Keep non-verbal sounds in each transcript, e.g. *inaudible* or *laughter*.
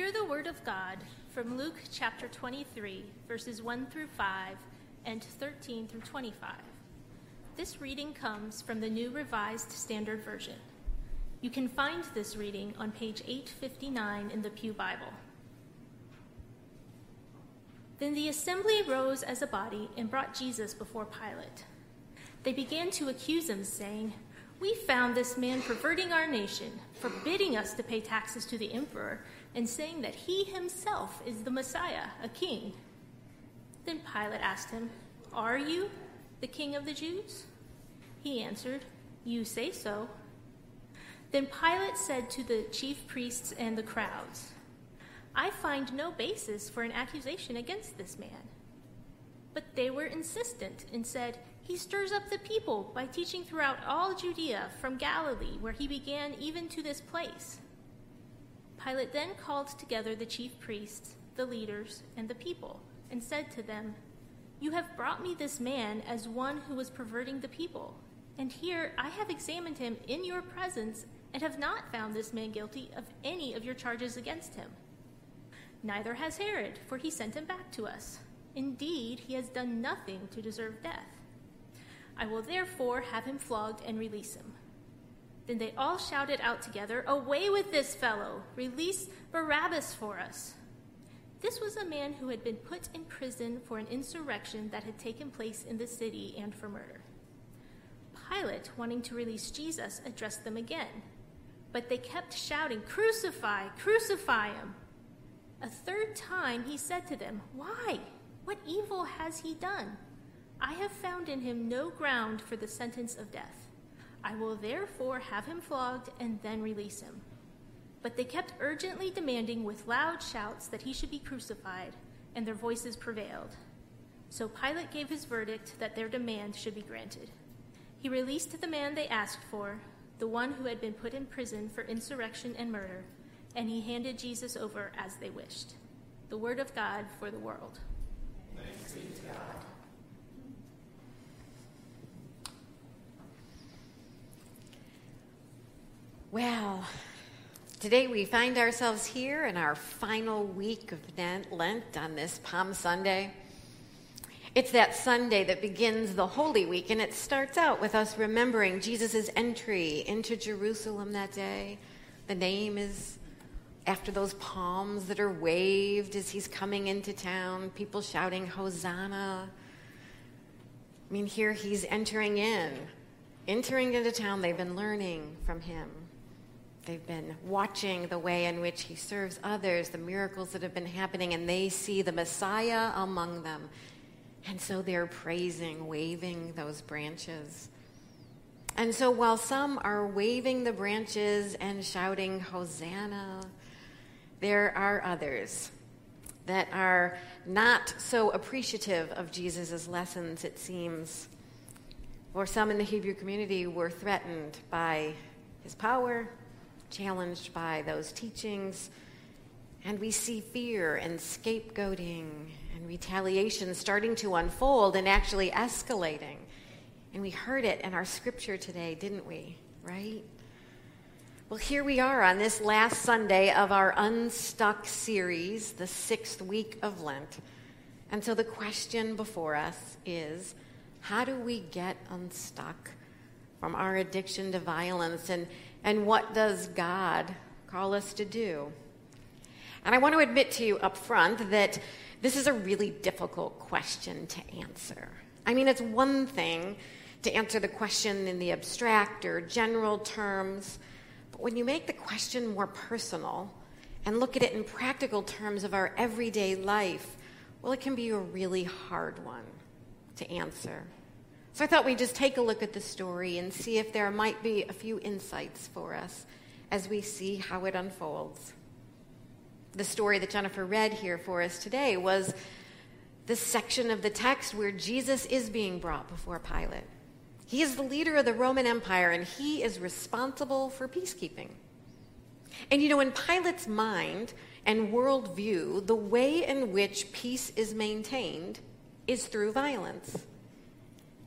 Hear the word of God from Luke chapter 23, verses 1 through 5 and 13 through 25. This reading comes from the New Revised Standard Version. You can find this reading on page 859 in the Pew Bible. Then the assembly rose as a body and brought Jesus before Pilate. They began to accuse him, saying, We found this man perverting our nation, forbidding us to pay taxes to the emperor, and saying that he himself is the Messiah, a king. Then Pilate asked him, Are you the king of the Jews? He answered, You say so. Then Pilate said to the chief priests and the crowds, I find no basis for an accusation against this man. But they were insistent and said, He stirs up the people by teaching throughout all Judea, from Galilee, where he began, even to this place. Pilate then called together the chief priests, the leaders, and the people, and said to them, You have brought me this man as one who was perverting the people. And here I have examined him in your presence and have not found this man guilty of any of your charges against him. Neither has Herod, for he sent him back to us. Indeed, he has done nothing to deserve death. I will therefore have him flogged and release him. Then they all shouted out together, Away with this fellow! Release Barabbas for us! This was a man who had been put in prison for an insurrection that had taken place in the city and for murder. Pilate, wanting to release Jesus, addressed them again. But they kept shouting, Crucify! Crucify him! A third time he said to them, Why? What evil has he done? I have found in him no ground for the sentence of death. I will therefore have him flogged and then release him. But they kept urgently demanding with loud shouts that he should be crucified, and their voices prevailed. So Pilate gave his verdict that their demand should be granted. He released the man they asked for, the one who had been put in prison for insurrection and murder and he handed Jesus over as they wished. The word of God for the world. Thanks be to God. Well, today we find ourselves here in our final week of Lent on this Palm Sunday. It's that Sunday that begins the Holy Week, and it starts out with us remembering Jesus' entry into Jerusalem that day. The name is after those palms that are waved as he's coming into town, people shouting, Hosanna. I mean, here he's entering in, entering into town. They've been learning from him. They've been watching the way in which he serves others, the miracles that have been happening, and they see the Messiah among them. And so they're praising, waving those branches. And so while some are waving the branches and shouting, Hosanna, there are others that are not so appreciative of Jesus' lessons, it seems. Or some in the Hebrew community were threatened by his power, challenged by those teachings. And we see fear and scapegoating and retaliation starting to unfold and actually escalating. And we heard it in our scripture today, didn't we? Right? Well, here we are on this last Sunday of our Unstuck series, the sixth week of Lent. And so the question before us is how do we get unstuck from our addiction to violence? And, and what does God call us to do? And I want to admit to you up front that this is a really difficult question to answer. I mean, it's one thing to answer the question in the abstract or general terms but when you make the question more personal and look at it in practical terms of our everyday life, well, it can be a really hard one to answer. So I thought we'd just take a look at the story and see if there might be a few insights for us as we see how it unfolds. The story that Jennifer read here for us today was the section of the text where Jesus is being brought before Pilate. He is the leader of the Roman Empire, and he is responsible for peacekeeping. And you know, in Pilate's mind and worldview, the way in which peace is maintained is through violence.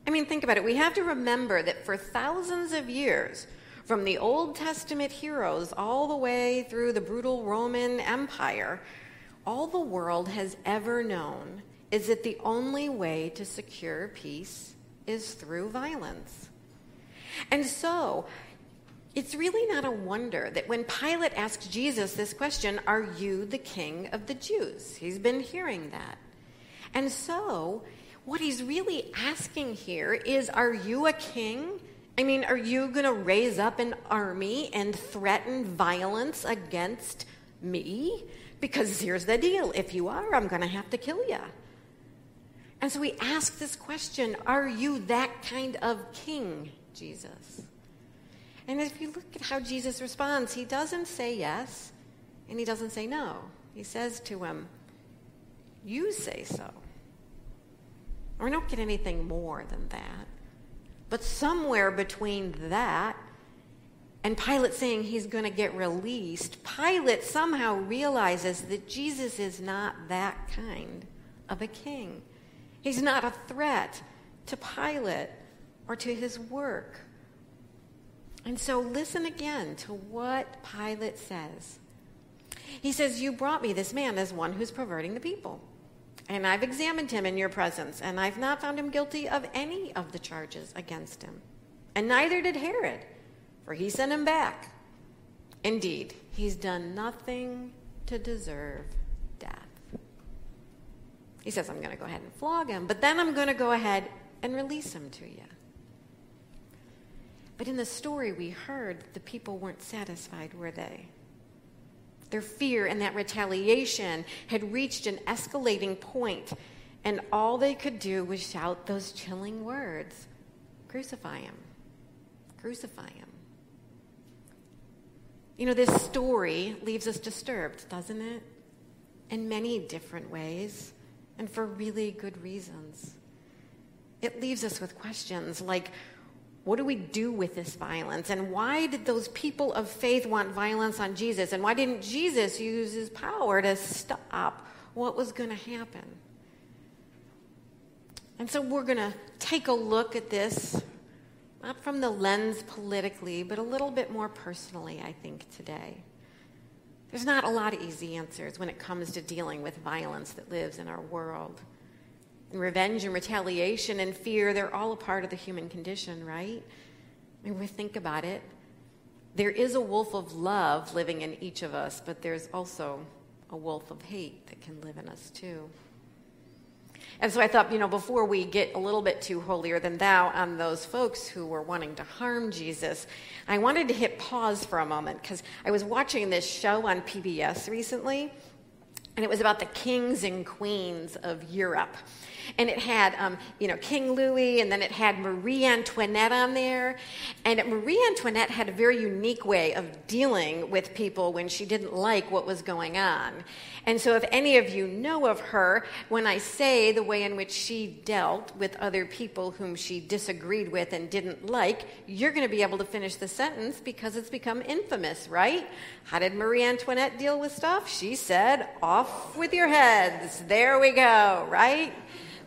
I mean, think about it. We have to remember that for thousands of years, From the Old Testament heroes all the way through the brutal Roman Empire, all the world has ever known is that the only way to secure peace is through violence. And so, it's really not a wonder that when Pilate asked Jesus this question, Are you the king of the Jews? He's been hearing that. And so, what he's really asking here is Are you a king? I mean, are you going to raise up an army and threaten violence against me? Because here's the deal if you are, I'm going to have to kill you. And so we ask this question Are you that kind of king, Jesus? And if you look at how Jesus responds, he doesn't say yes and he doesn't say no. He says to him, You say so. We don't get anything more than that. But somewhere between that and Pilate saying he's going to get released, Pilate somehow realizes that Jesus is not that kind of a king. He's not a threat to Pilate or to his work. And so listen again to what Pilate says. He says, You brought me this man as one who's perverting the people. And I've examined him in your presence, and I've not found him guilty of any of the charges against him. And neither did Herod, for he sent him back. Indeed, he's done nothing to deserve death. He says, I'm going to go ahead and flog him, but then I'm going to go ahead and release him to you. But in the story we heard, the people weren't satisfied, were they? Their fear and that retaliation had reached an escalating point, and all they could do was shout those chilling words Crucify him! Crucify him! You know, this story leaves us disturbed, doesn't it? In many different ways, and for really good reasons. It leaves us with questions like what do we do with this violence? And why did those people of faith want violence on Jesus? And why didn't Jesus use his power to stop what was going to happen? And so we're going to take a look at this, not from the lens politically, but a little bit more personally, I think, today. There's not a lot of easy answers when it comes to dealing with violence that lives in our world revenge and retaliation and fear, they're all a part of the human condition, right? Mean, we think about it. There is a wolf of love living in each of us, but there's also a wolf of hate that can live in us too. And so I thought, you know, before we get a little bit too holier than thou on those folks who were wanting to harm Jesus, I wanted to hit pause for a moment because I was watching this show on PBS recently, and it was about the kings and queens of Europe. And it had, um, you know, King Louis, and then it had Marie Antoinette on there. And Marie Antoinette had a very unique way of dealing with people when she didn't like what was going on. And so, if any of you know of her, when I say the way in which she dealt with other people whom she disagreed with and didn't like, you're going to be able to finish the sentence because it's become infamous, right? How did Marie Antoinette deal with stuff? She said, Off with your heads. There we go, right?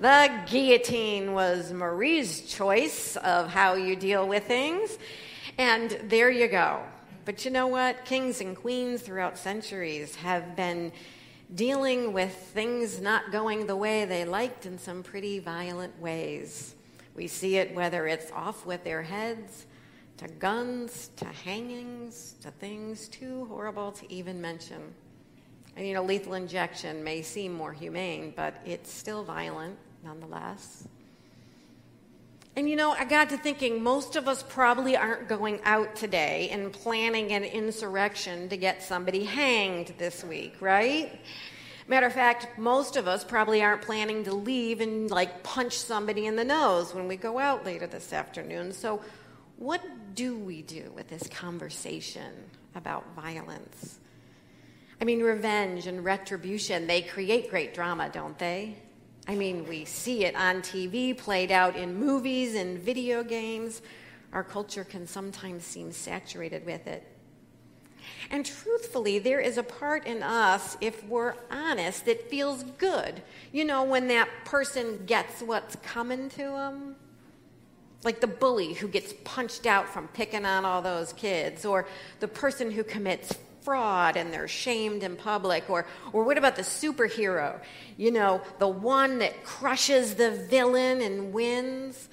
The guillotine was Marie's choice of how you deal with things. And there you go. But you know what? Kings and queens throughout centuries have been dealing with things not going the way they liked in some pretty violent ways. We see it whether it's off with their heads, to guns, to hangings, to things too horrible to even mention. And you know, lethal injection may seem more humane, but it's still violent nonetheless. And you know, I got to thinking most of us probably aren't going out today and planning an insurrection to get somebody hanged this week, right? Matter of fact, most of us probably aren't planning to leave and like punch somebody in the nose when we go out later this afternoon. So, what do we do with this conversation about violence? I mean, revenge and retribution, they create great drama, don't they? I mean, we see it on TV, played out in movies and video games. Our culture can sometimes seem saturated with it. And truthfully, there is a part in us, if we're honest, that feels good. You know, when that person gets what's coming to them. like the bully who gets punched out from picking on all those kids, or the person who commits fraud and they're shamed in public, or, or what about the superhero? You know, the one that crushes the villain and wins.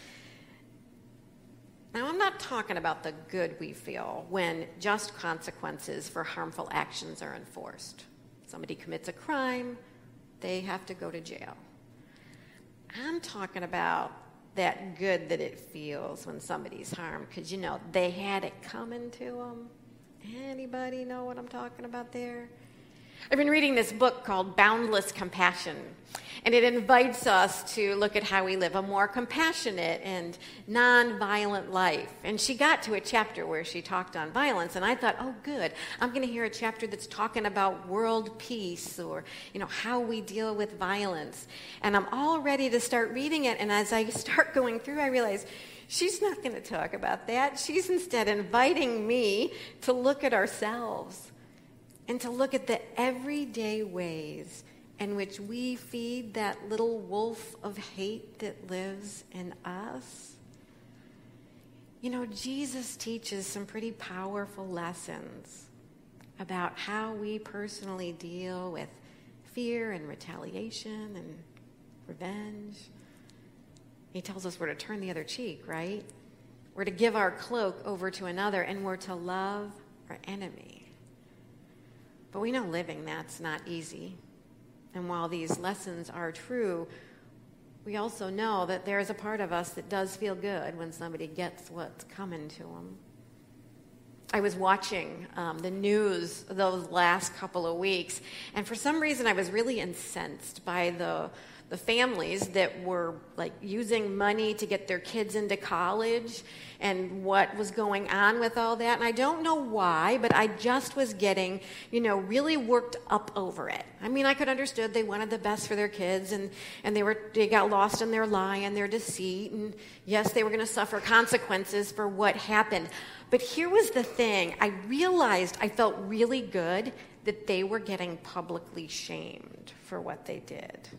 Now, I'm not talking about the good we feel when just consequences for harmful actions are enforced. Somebody commits a crime, they have to go to jail. I'm talking about that good that it feels when somebody's harmed because you know they had it coming to them. Anybody know what I'm talking about there? I've been reading this book called Boundless Compassion, and it invites us to look at how we live a more compassionate and nonviolent life. And she got to a chapter where she talked on violence, and I thought, oh, good, I'm going to hear a chapter that's talking about world peace or, you know, how we deal with violence. And I'm all ready to start reading it, and as I start *laughs* going through, I realize she's not going to talk about that. She's instead inviting me to look at ourselves and to look at the everyday ways in which we feed that little wolf of hate that lives in us. You know, Jesus teaches some pretty powerful lessons about how we personally deal with fear and retaliation and revenge. He tells us we're to turn the other cheek, right? We're to give our cloak over to another and we're to love our enemy. But we know living that's not easy. And while these lessons are true, we also know that there is a part of us that does feel good when somebody gets what's coming to them. I was watching um, the news those last couple of weeks, and for some reason I was really incensed by the the families that were like using money to get their kids into college and what was going on with all that. And I don't know why, but I just was getting, you know, really worked up over it. I mean, I could understood they wanted the best for their kids and, and they were they got lost in their lie and their deceit. And yes, they were going to suffer consequences for what happened. But here was the thing. I realized I felt really good that they were getting publicly shamed for what they did.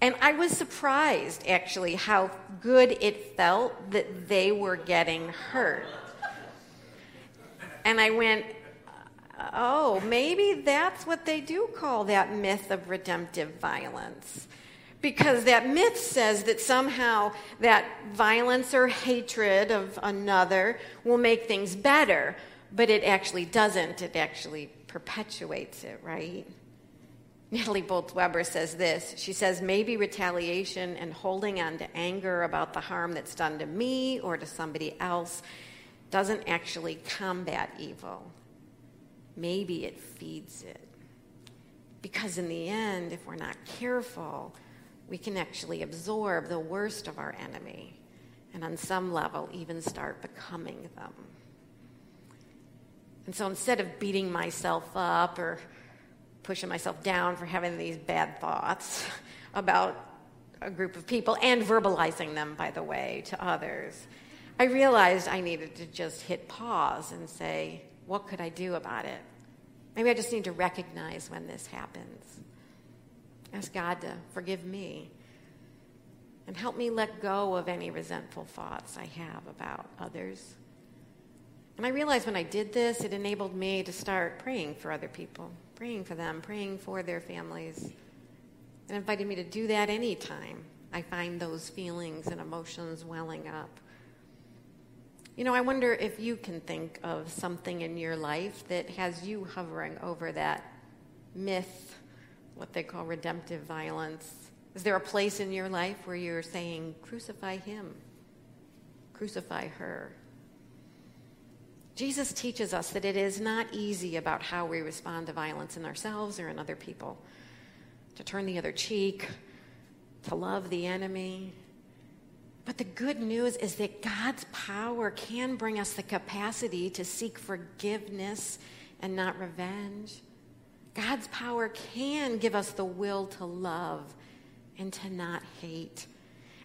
And I was surprised, actually, how good it felt that they were getting hurt. And I went, oh, maybe that's what they do call that myth of redemptive violence. Because that myth says that somehow that violence or hatred of another will make things better, but it actually doesn't. It actually perpetuates it, right? Nadia Bolz-Weber says this. She says, maybe retaliation and holding on to anger about the harm that's done to me or to somebody else doesn't actually combat evil. Maybe it feeds it. Because in the end, if we're not careful, we can actually absorb the worst of our enemy and on some level even start becoming them. And so instead of beating myself up or pushing myself down for having these bad thoughts *laughs* about a group of people and verbalizing them, by the way, to others, I realized I needed to just hit pause and say, what could I do about it? Maybe I just need to recognize when this happens. Ask God to forgive me and help me let go of any resentful thoughts I have about others. And I realized when I did this, it enabled me to start praying for other people praying for them, praying for their families, and invited me to do that anytime I find those feelings and emotions welling up. You know, I wonder if you can think of something in your life that has you hovering over that myth, what they call redemptive violence. Is there a place in your life where you're saying, crucify him, crucify her? Jesus teaches us that it is not easy about how we respond to violence in ourselves or in other people, to turn the other cheek, to love the enemy. But the good news is that God's power can bring us the capacity to seek forgiveness and not revenge. God's power can give us the will to love and to not hate.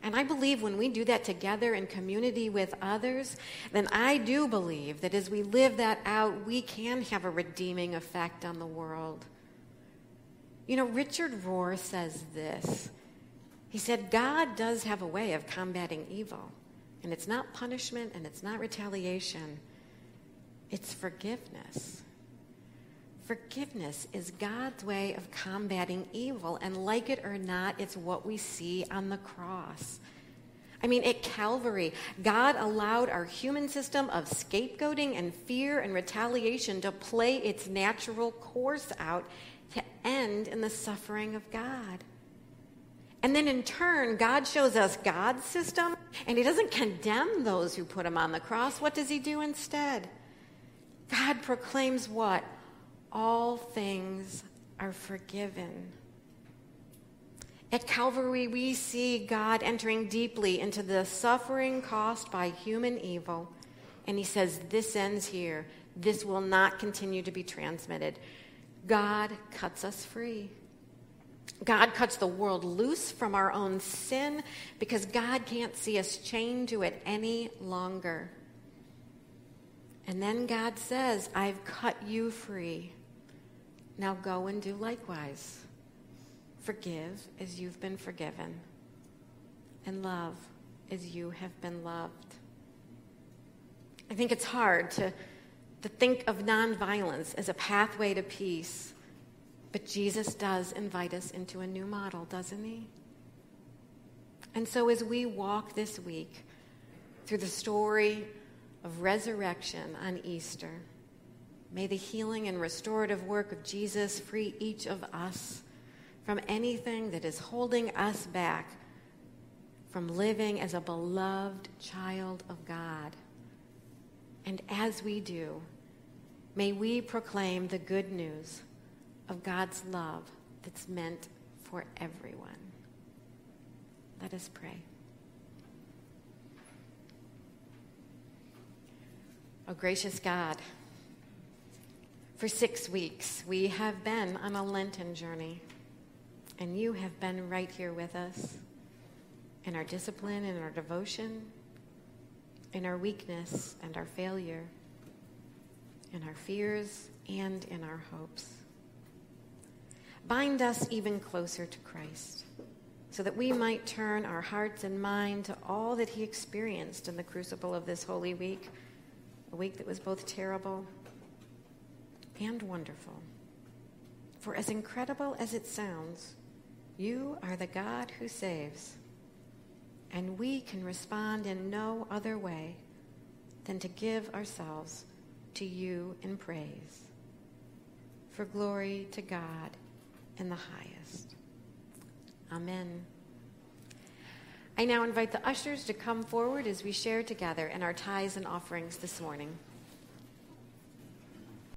And I believe when we do that together in community with others, then I do believe that as we live that out, we can have a redeeming effect on the world. You know, Richard Rohr says this He said, God does have a way of combating evil. And it's not punishment and it's not retaliation, it's forgiveness. Forgiveness is God's way of combating evil, and like it or not, it's what we see on the cross. I mean, at Calvary, God allowed our human system of scapegoating and fear and retaliation to play its natural course out to end in the suffering of God. And then in turn, God shows us God's system, and He doesn't condemn those who put Him on the cross. What does He do instead? God proclaims what? All things are forgiven. At Calvary, we see God entering deeply into the suffering caused by human evil. And he says, This ends here. This will not continue to be transmitted. God cuts us free. God cuts the world loose from our own sin because God can't see us chained to it any longer. And then God says, I've cut you free. Now go and do likewise. Forgive as you've been forgiven, and love as you have been loved. I think it's hard to, to think of nonviolence as a pathway to peace, but Jesus does invite us into a new model, doesn't he? And so as we walk this week through the story of resurrection on Easter, May the healing and restorative work of Jesus free each of us from anything that is holding us back from living as a beloved child of God. And as we do, may we proclaim the good news of God's love that's meant for everyone. Let us pray. O oh, gracious God, for six weeks, we have been on a Lenten journey, and you have been right here with us in our discipline, in our devotion, in our weakness and our failure, in our fears and in our hopes. Bind us even closer to Christ so that we might turn our hearts and mind to all that he experienced in the crucible of this holy week, a week that was both terrible and wonderful. For as incredible as it sounds, you are the God who saves. And we can respond in no other way than to give ourselves to you in praise. For glory to God in the highest. Amen. I now invite the ushers to come forward as we share together in our tithes and offerings this morning.